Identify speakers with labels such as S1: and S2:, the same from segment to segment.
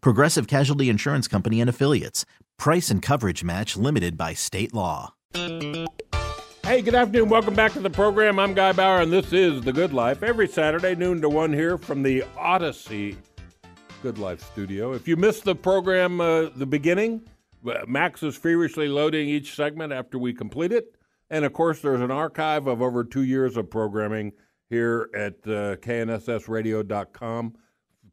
S1: Progressive Casualty Insurance Company and Affiliates. Price and coverage match limited by state law.
S2: Hey, good afternoon. Welcome back to the program. I'm Guy Bauer, and this is The Good Life. Every Saturday, noon to 1 here from the Audacy Good Life studio. If you missed the program, uh, the beginning, uh, Max is feverishly loading each segment after we complete it. And of course, there's an archive of over two years of programming here at uh, knssradio.com.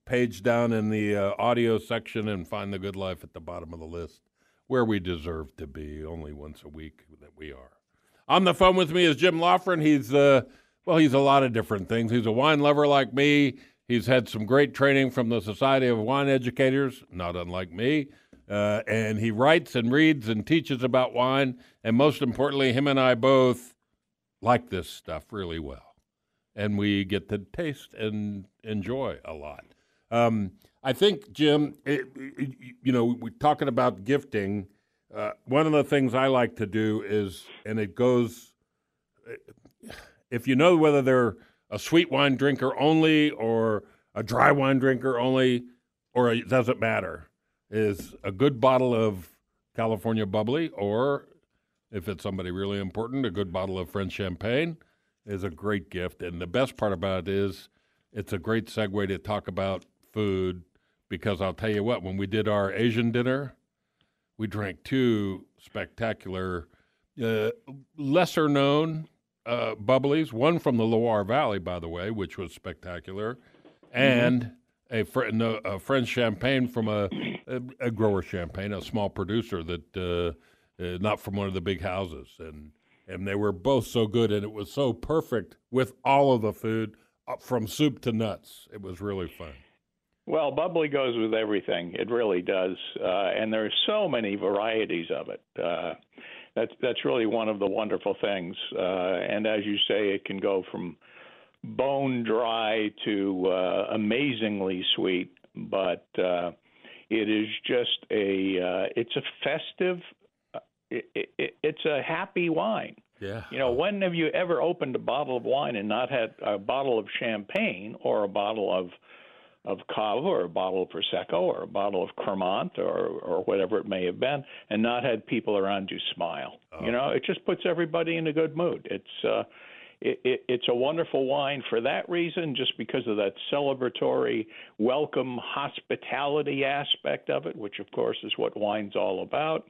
S2: Page down in the uh, audio section and find the good life at the bottom of the list, where we deserve to be, only once a week that we are. On the phone with me is Jim Laughren. He's uh, well, he's a lot of different things. He's a wine lover like me. He's had some great training from the Society of Wine Educators, not unlike me. Uh, and he writes and reads and teaches about wine. And most importantly, him and I both like this stuff really well. And we get to taste and enjoy a lot. Um, I think, Jim, it, it, you know, we're talking about gifting. Uh, one of the things I like to do is, and it goes, if you know whether they're a sweet wine drinker only or a dry wine drinker only, or it doesn't matter is a good bottle of California bubbly, or if it's somebody really important, a good bottle of French champagne is a great gift. And the best part about it is it's a great segue to talk about food because I'll tell you what, when we did our Asian dinner, we drank two spectacular, uh, lesser known uh, bubblies, one from the Loire Valley, by the way, which was spectacular, and mm-hmm a, fr- no, a French champagne from a, a, a, grower champagne, a small producer that uh, uh, not from one of the big houses, and and they were both so good, and it was so perfect with all of the food uh, from soup to nuts. It was really fun.
S3: Well, bubbly goes with everything. It really does, uh, and there are so many varieties of it. Uh, that's that's really one of the wonderful things. Uh, and as you say, it can go from bone dry to uh, amazingly sweet, but uh, it is just a uh, it's a festive, uh, it, it, it's a happy wine.
S2: Yeah.
S3: You know, when have you ever opened a bottle of wine and not had a bottle of champagne or a bottle of of cava or a bottle of prosecco or a bottle of Cremant or or whatever it may have been, and not had people around you smile? Oh. You know, it just puts everybody in a good mood. It's uh, it, it, it's a wonderful wine for that reason, just because of that celebratory, welcome, hospitality aspect of it, which of course is what wine's all about.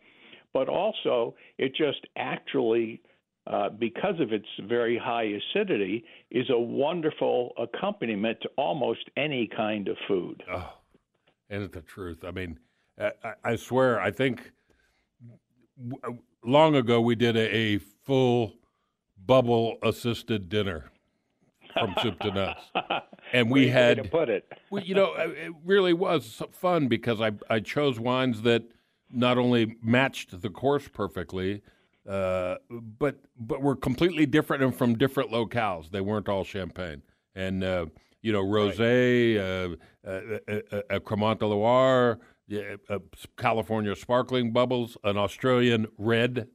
S3: But also, it just actually, uh, because of its very high acidity, is a wonderful accompaniment to almost any kind of food.
S2: Oh, and it's the truth. I mean, I, I swear, I think long ago we did a, a full bubble assisted dinner from soup to nuts. And we had
S3: to put it.
S2: we, you know, it really was fun because I I chose wines that not only matched the course perfectly, uh, but but were completely different and from different locales. They weren't all champagne. And uh, you know, rosé, right. uh, uh, uh, Cremant de Loire, California sparkling bubbles, an Australian red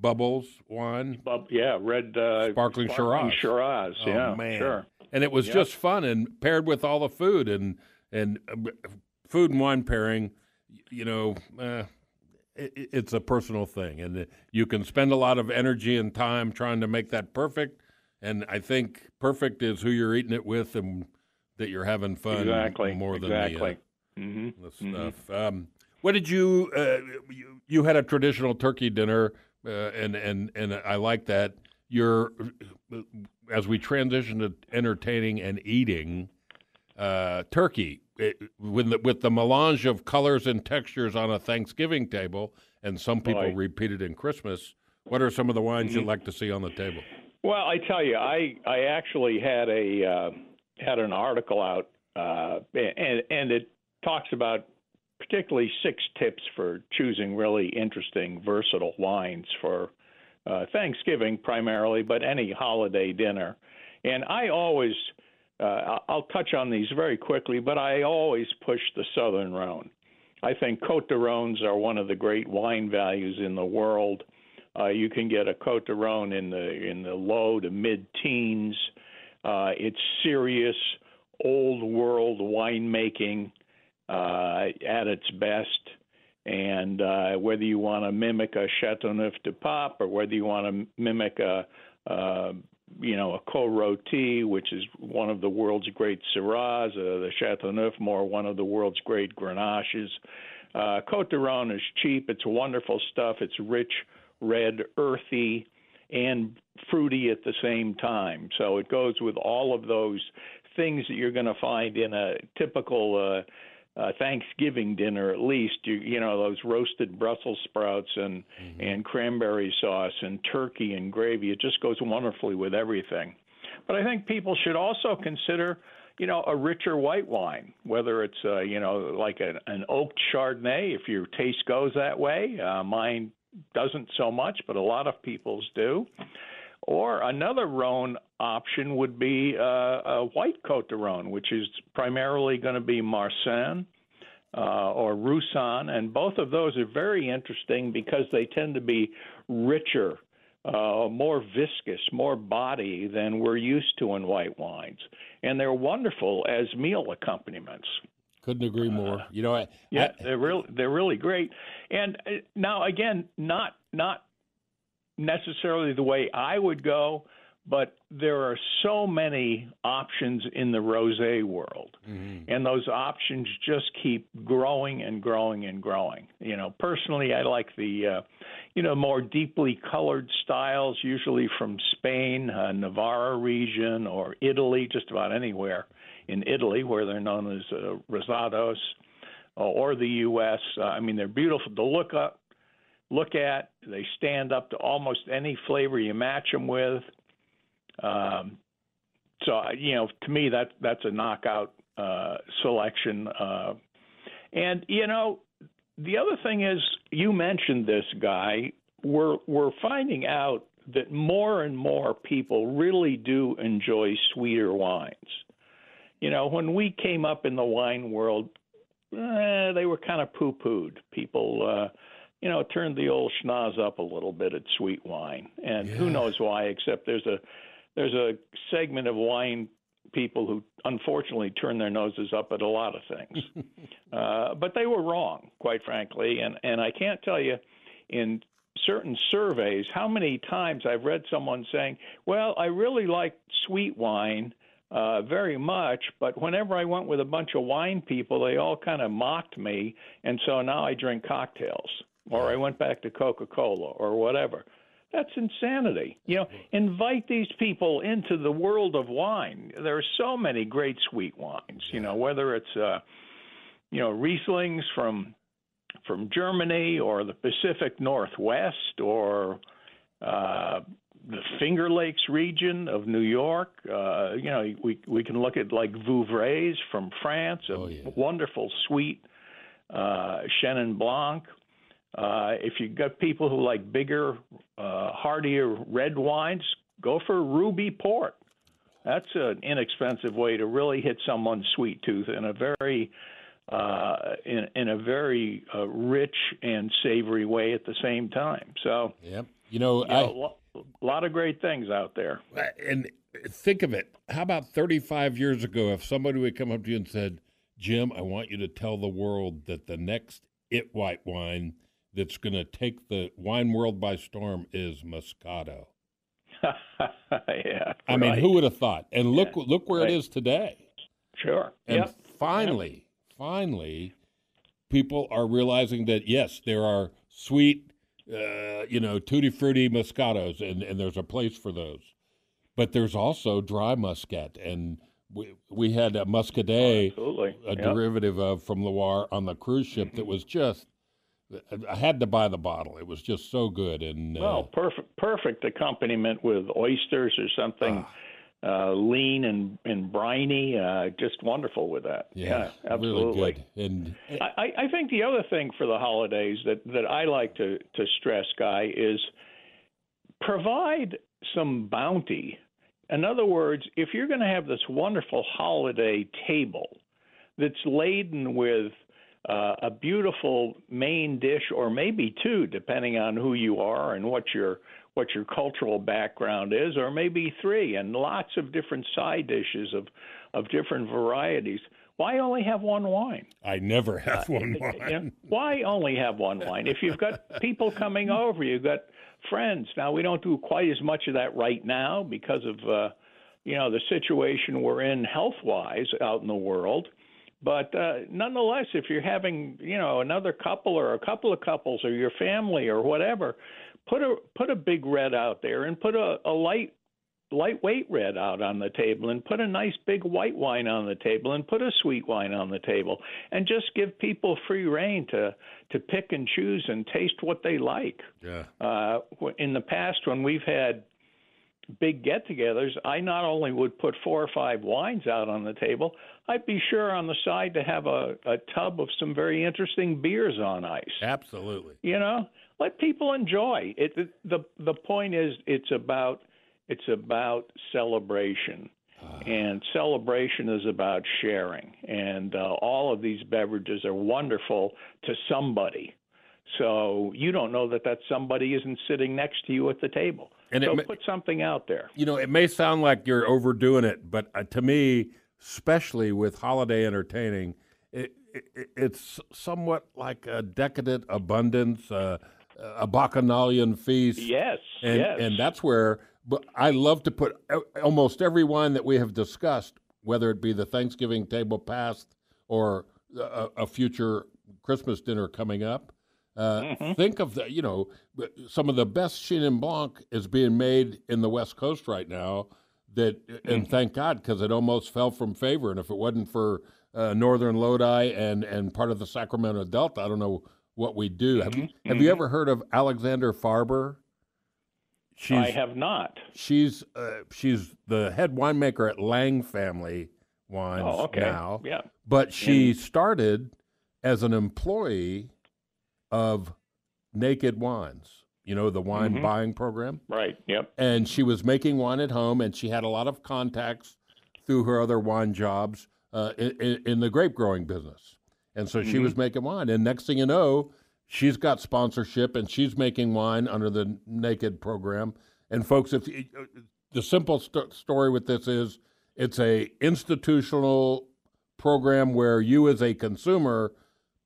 S2: Bubbles wine.
S3: Bub, yeah, red uh,
S2: sparkling, sparkling
S3: Shiraz. Shiraz,
S2: oh,
S3: yeah,
S2: man.
S3: sure.
S2: And it was yep. just fun and paired with all the food and and uh, food and wine pairing. You know, uh, it's a personal thing, and you can spend a lot of energy and time trying to make that perfect. And I think perfect is who you're eating it with, and that you're having fun
S3: exactly
S2: more
S3: than
S2: exactly.
S3: the, uh, mm-hmm.
S2: the stuff. Mm-hmm. Um, What did you, uh, you? You had a traditional turkey dinner, uh, and and and I like that. You're as we transition to entertaining and eating uh, turkey it, with the, with the melange of colors and textures on a Thanksgiving table, and some people repeat it in Christmas. What are some of the wines
S3: Mm-hmm.
S2: you'd like to see on the table?
S3: Well, I tell you, I I actually had a uh, had an article out, uh, and and it talks about particularly six tips for choosing really interesting, versatile wines for uh, Thanksgiving primarily, but any holiday dinner. And I always, uh, I'll touch on these very quickly, but I always push the Southern Rhone. I think Cote de Rhones are one of the great wine values in the world. Uh, you can get a Cote de Rhone in the in the low to mid teens. Uh, it's serious, old world winemaking uh, at its best. And uh, whether you want to mimic a Chateauneuf de Pape or whether you want to mimic a, uh, you know, a Côte which is one of the world's great Syrahs, uh, the Chateauneuf more one of the world's great Grenaches. Uh, Cote de Rhone is cheap. It's wonderful stuff. It's rich, red, earthy, and fruity at the same time. So it goes with all of those things that you're going to find in a typical uh, uh, Thanksgiving dinner, at least. You, you know those roasted Brussels sprouts and and cranberry sauce and turkey and gravy. It just goes wonderfully with everything. But I think people should also consider, you know, a richer white wine, whether it's, uh, you know, like an, an oaked Chardonnay, if your taste goes that way. Uh, mine doesn't so much, but a lot of people's do. Or another Rhone option would be uh, a white Cote de Rhone, which is primarily going to be Marsanne uh, or Roussanne, and both of those are very interesting because they tend to be richer, uh, more viscous, more body than we're used to in white wines, and they're wonderful as meal accompaniments.
S2: Couldn't agree more. You know, I,
S3: Yeah,
S2: I-
S3: they're real. They're really great. And uh, now again, not not necessarily the way I would go, but there are so many options in the rosé world, and those options just keep growing and growing and growing. You know, personally, I like the uh, you know more deeply colored styles, usually from Spain, uh, Navarra region, or Italy, just about anywhere in Italy where they're known as uh, rosados uh, or the U.S. Uh, I mean, they're beautiful to look up, look at. They stand up to almost any flavor you match them with. Um, so, you know, to me, that that's a knockout uh, selection. Uh, and you know, the other thing is, you mentioned this guy. We're we're finding out that more and more people really do enjoy sweeter wines. You know, when we came up in the wine world, eh, they were kind of poo-pooed. People, uh, you know, turned the old schnoz up a little bit at sweet wine, and who knows why? Except there's a there's a segment of wine people who unfortunately turn their noses up at a lot of things. uh, but they were wrong, quite frankly, and and I can't tell you in certain surveys how many times I've read someone saying, "Well, I really like sweet wine." uh, very much. But whenever I went with a bunch of wine people, they all kind of mocked me, and so now I drink cocktails, or I went back to Coca Cola, or whatever. That's insanity. You know, invite these people into the world of wine. There are so many great sweet wines. You know, whether it's uh, you know Rieslings from from Germany or the Pacific Northwest or uh, the Finger Lakes region of New York. Uh, you know, we we can look at like Vouvrays from France, a
S2: Oh, yeah.
S3: wonderful sweet uh, Chenin Blanc. Uh, if you've got people who like bigger, uh, heartier red wines, go for Ruby Port. That's an inexpensive way to really hit someone's sweet tooth in a very uh, in, in a very uh, rich and savory way at the same time. So,
S2: yep. You know,
S3: you know, a lot of great things out there.
S2: and think of it. How about 35 years ago, if somebody would come up to you and said, Jim, I want you to tell the world that the next it white wine that's going to take the wine world by storm is Moscato.
S3: yeah,
S2: I mean, who would have thought? And look, look where
S3: Right.
S2: it is today.
S3: Sure.
S2: And
S3: Yep.
S2: finally, finally, people are realizing that yes, there are sweet, uh, you know, tutti frutti Moscatos, and and there's a place for those, but there's also dry Muscat, and we we had a Muscadet,
S3: Absolutely.
S2: a
S3: Yep.
S2: derivative of from Loire on the cruise ship that was just. I had to buy the bottle. It was just so good, and uh,
S3: Well, perfect perfect accompaniment with oysters or something uh, lean and and briny. Uh, just wonderful with that.
S2: yeah,
S3: absolutely.
S2: really good. And
S3: I, I think the other thing for the holidays that, that I like to, to stress, Guy, is provide some bounty. In other words, if you're going to have this wonderful holiday table that's laden with uh, a beautiful main dish, or maybe two, depending on who you are and what your what your cultural background is, or maybe three, and lots of different side dishes of of different varieties. Why only have one wine?
S2: I never have one
S3: You know,
S2: wine.
S3: why only have one wine? If you've got people coming over, you've got friends. Now we don't do quite as much of that right now because of uh, you know the situation we're in health wise out in the world. But uh, nonetheless, if you're having you know another couple or a couple of couples or your family or whatever, put a put a big red out there and put a, a light lightweight red out on the table and put a nice big white wine on the table and put a sweet wine on the table and just give people free reign to to pick and choose and taste what they like.
S2: Yeah.
S3: Uh, in the past, when we've had big get-togethers, I not only would put four or five wines out on the table, I'd be sure on the side to have a, a tub of some very interesting beers on ice.
S2: Absolutely.
S3: You know, let people enjoy it. it the the point is, it's about it's about celebration, and celebration is about sharing. And uh, all of these beverages are wonderful to somebody. So you don't know that that somebody isn't sitting next to you at the table.
S2: And it
S3: so
S2: ma-
S3: put something out there.
S2: You know, it may sound like you're overdoing it, but uh, to me, especially with holiday entertaining, it, it, it's somewhat like a decadent abundance, uh, a bacchanalian feast.
S3: Yes,
S2: and
S3: yes.
S2: and that's where. But I love to put uh, almost every wine that we have discussed, whether it be the Thanksgiving table past or a, a future Christmas dinner coming up. Uh,
S3: Mm-hmm.
S2: Think of the, you know, some of the best Chenin Blanc is being made in the West Coast right now. That
S3: Mm-hmm.
S2: and thank God because it almost fell from favor. And if it wasn't for uh, Northern Lodi and and part of the Sacramento Delta, I don't know what we'd do. Have, you, have you ever heard of Alexandra Farber? She's,
S3: Mm-hmm. I have not.
S2: She's uh, she's the head winemaker at Lang Family Wines
S3: Oh, okay.
S2: now.
S3: Yeah.
S2: But she started as an employee of Naked Wines, you know, the wine
S3: Mm-hmm.
S2: buying program.
S3: Right. Yep.
S2: And she was making wine at home, and she had a lot of contacts through her other wine jobs uh, in, in the grape growing business. And so she was making wine. And next thing you know, she's got sponsorship and she's making wine under the Naked program. And folks, if the simple st- story with this is it's a institutional program where you as a consumer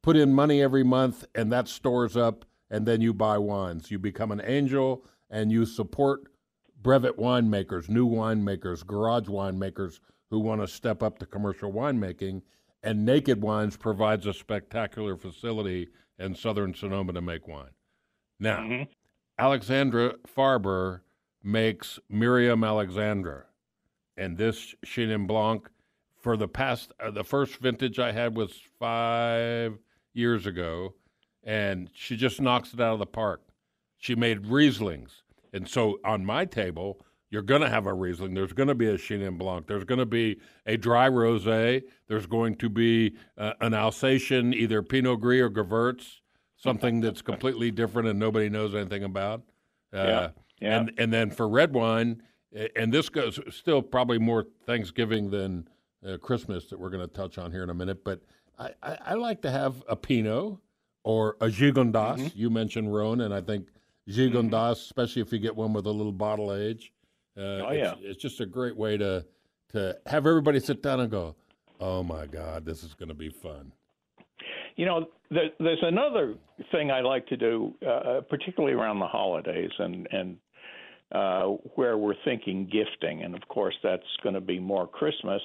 S2: put in money every month and that stores up and then you buy wines. You become an angel and you support brevet winemakers, new winemakers, garage winemakers who want to step up to commercial winemaking. And Naked Wines provides a spectacular facility in southern Sonoma to make wine. Now, Alexandra Farber makes Miriam Alexandra. And this Chenin Blanc, for the past, uh, the first vintage I had was five years ago, and she just knocks it out of the park. She made Rieslings. And so on my table, you're going to have a Riesling. There's going to be a Chenin Blanc. There's going to be a dry rosé. There's going to be uh, an Alsatian, either Pinot Gris or Gewurz, something that's completely different and nobody knows anything about. Uh,
S3: Yeah, yeah.
S2: And and then for red wine, and this goes still probably more Thanksgiving than uh, Christmas that we're going to touch on here in a minute. But I, I, I like to have a Pinot or a Gigondas.
S3: Mm-hmm.
S2: You mentioned Rhone, and I think Gigondas, especially if you get one with a little bottle age. Uh,
S3: Oh,
S2: it's,
S3: yeah.
S2: it's just a great way to to have everybody sit down and go, "Oh my God, this is going to be fun."
S3: You know, there, there's another thing I like to do, uh, particularly around the holidays, and and uh, where we're thinking gifting, and of course that's going to be more Christmas.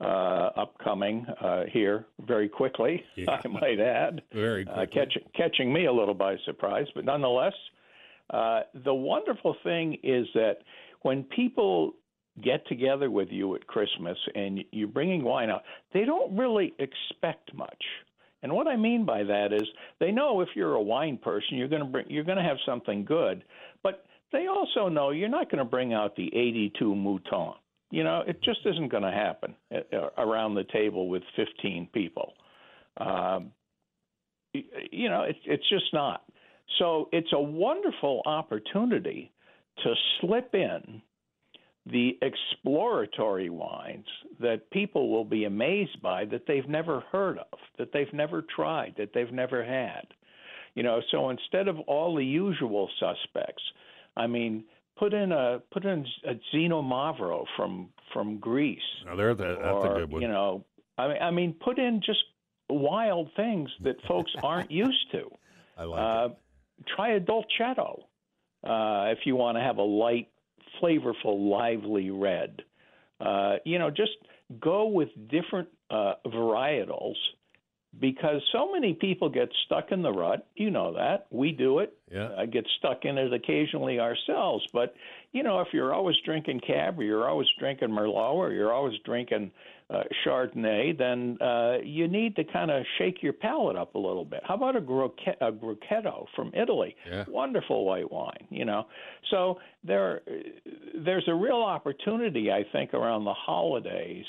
S3: Uh, upcoming uh, here very quickly.
S2: Yeah.
S3: I might add,
S2: Very
S3: uh, catch, catching me a little by surprise, but nonetheless, uh, the wonderful thing is that when people get together with you at Christmas and you're bringing wine out, they don't really expect much. And what I mean by that is they know if you're a wine person, you're going to bring you're going to have something good, but they also know you're not going to bring out the 82 Mouton. You know, it just isn't going to happen uh, around the table with 15 people. Um, you know, it's it's just not. So it's a wonderful opportunity to slip in the exploratory wines that people will be amazed by that they've never heard of, that they've never tried, that they've never had. You know, so instead of all the usual suspects, I mean, put in a put in a Xinomavro from from Greece,
S2: Now, there, that, that's
S3: or
S2: a good one.
S3: you know, I mean, I mean, put in just wild things that folks aren't used to.
S2: I like
S3: Uh,
S2: it.
S3: try a dolcetto uh, if you want to have a light, flavorful, lively red. Uh, you know, just go with different uh, varietals because so many people get stuck in the rut. You know that. We do it.
S2: Yeah.
S3: Uh, get stuck in it occasionally ourselves. But, you know, if you're always drinking Cab or you're always drinking Merlot or you're always drinking uh, Chardonnay, then uh, you need to kind of shake your palate up a little bit. How about a, Groche- a Grechetto from Italy?
S2: Yeah.
S3: Wonderful white wine, you know. So there, there's a real opportunity, I think, around the holidays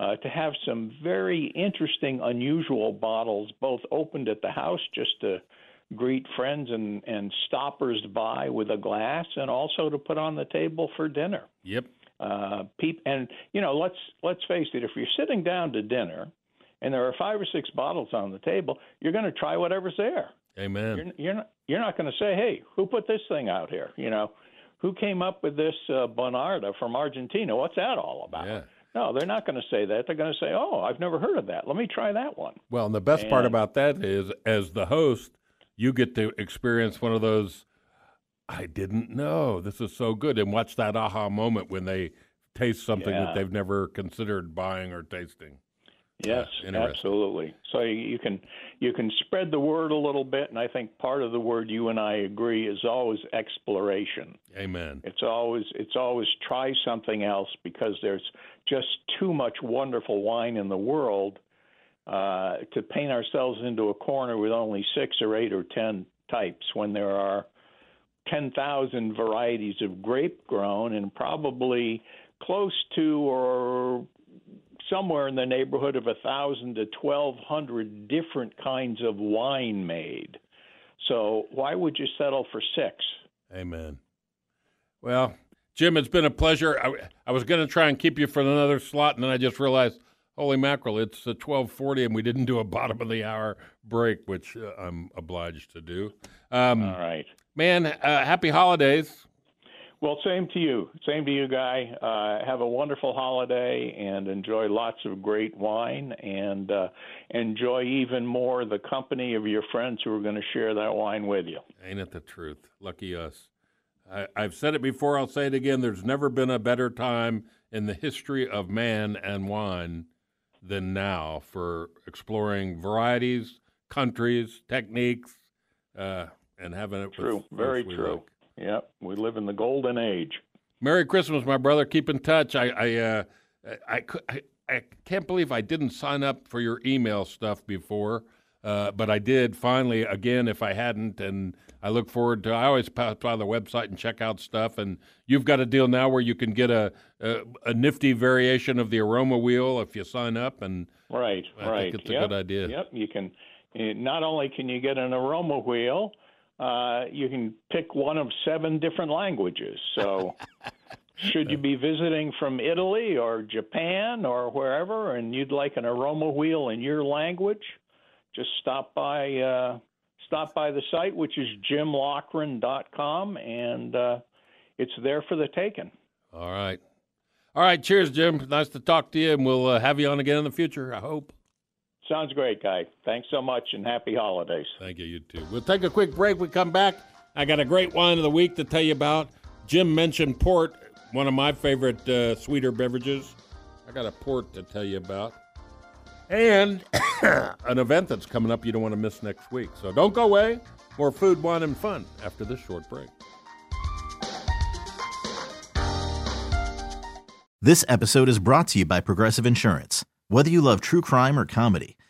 S3: uh, to have some very interesting, unusual bottles, both opened at the house just to greet friends and, and stoppers by with a glass, and also to put on the table for dinner.
S2: Yep.
S3: Uh, peop- and you know, let's let's face it. If you're sitting down to dinner, and there are five or six bottles on the table, you're going to try whatever's there.
S2: Amen.
S3: You're, you're not you're not going to say, "Hey, who put this thing out here?" You know, who came up with this uh, Bonarda from Argentina? What's that all about?
S2: Yeah.
S3: No, they're not going to say that. They're going to say, "Oh, I've never heard of that. Let me try that one."
S2: Well, and the best part about that is, as the host, you get to experience one of those. I didn't know this is so good, and watch that aha moment when they taste something
S3: Yeah.
S2: that they've never considered buying or tasting.
S3: Yes, absolutely. So you, you can you can spread the word a little bit, and I think part of the word you and I agree is always exploration.
S2: Amen.
S3: It's always it's always try something else because there's just too much wonderful wine in the world uh, to paint ourselves into a corner with only six or eight or ten types when there are ten thousand varieties of grape grown and probably close to or somewhere in the neighborhood of a thousand to twelve hundred different kinds of wine made. So why would you settle for six?
S2: Amen. Well, Jim, it's been a pleasure. I, I was going to try and keep you for another slot, and then I just realized, holy mackerel, it's uh, twelve forty, and we didn't do a bottom of the hour break, which uh, I'm obliged to do. Um,
S3: All right.
S2: Man, uh, happy holidays.
S3: Well, same to you. Same to you, Guy. Uh, have a wonderful holiday and enjoy lots of great wine and uh, enjoy even more the company of your friends who are going to share that wine with you.
S2: Ain't it the truth? Lucky us. I, I've said it before, I'll say it again. There's never been a better time in the history of man and wine than now for exploring varieties, countries, techniques, uh, and having it
S3: True.
S2: folks
S3: Very true.
S2: like.
S3: Yep. We live in the golden age.
S2: Merry Christmas, my brother. Keep in touch. I I, uh, I, I I can't believe I didn't sign up for your email stuff before, uh, but I did finally again. If I hadn't, and I look forward to. I always pass by the website and check out stuff. And you've got a deal now where you can get a a, a nifty variation of the aroma wheel if you sign up. And
S3: Right.
S2: I think
S3: right.
S2: it's a
S3: yep.
S2: good idea.
S3: Yep. You can. eh, Not only can you get an aroma wheel, uh, you can pick one of seven different languages. So. Should you be visiting from Italy or Japan or wherever, and you'd like an aroma wheel in your language, just stop by uh, stop by the site, which is jimlaughren.com, and uh, it's there for the taking.
S2: all right, all right. Cheers, Jim. Nice to talk to you, and we'll uh, have you on again in the future. I hope.
S3: Sounds great, guy. Thanks so much, and happy holidays.
S2: Thank you, you too. We'll take a quick break. We come back. I got a great wine of the week to tell you about. Jim mentioned port, one of my favorite uh, sweeter beverages. I got a port to tell you about. And an event that's coming up you don't want to miss next week. So don't go away. More food, wine, and fun after this short break.
S1: This episode is brought to you by Progressive Insurance. Whether you love true crime or comedy,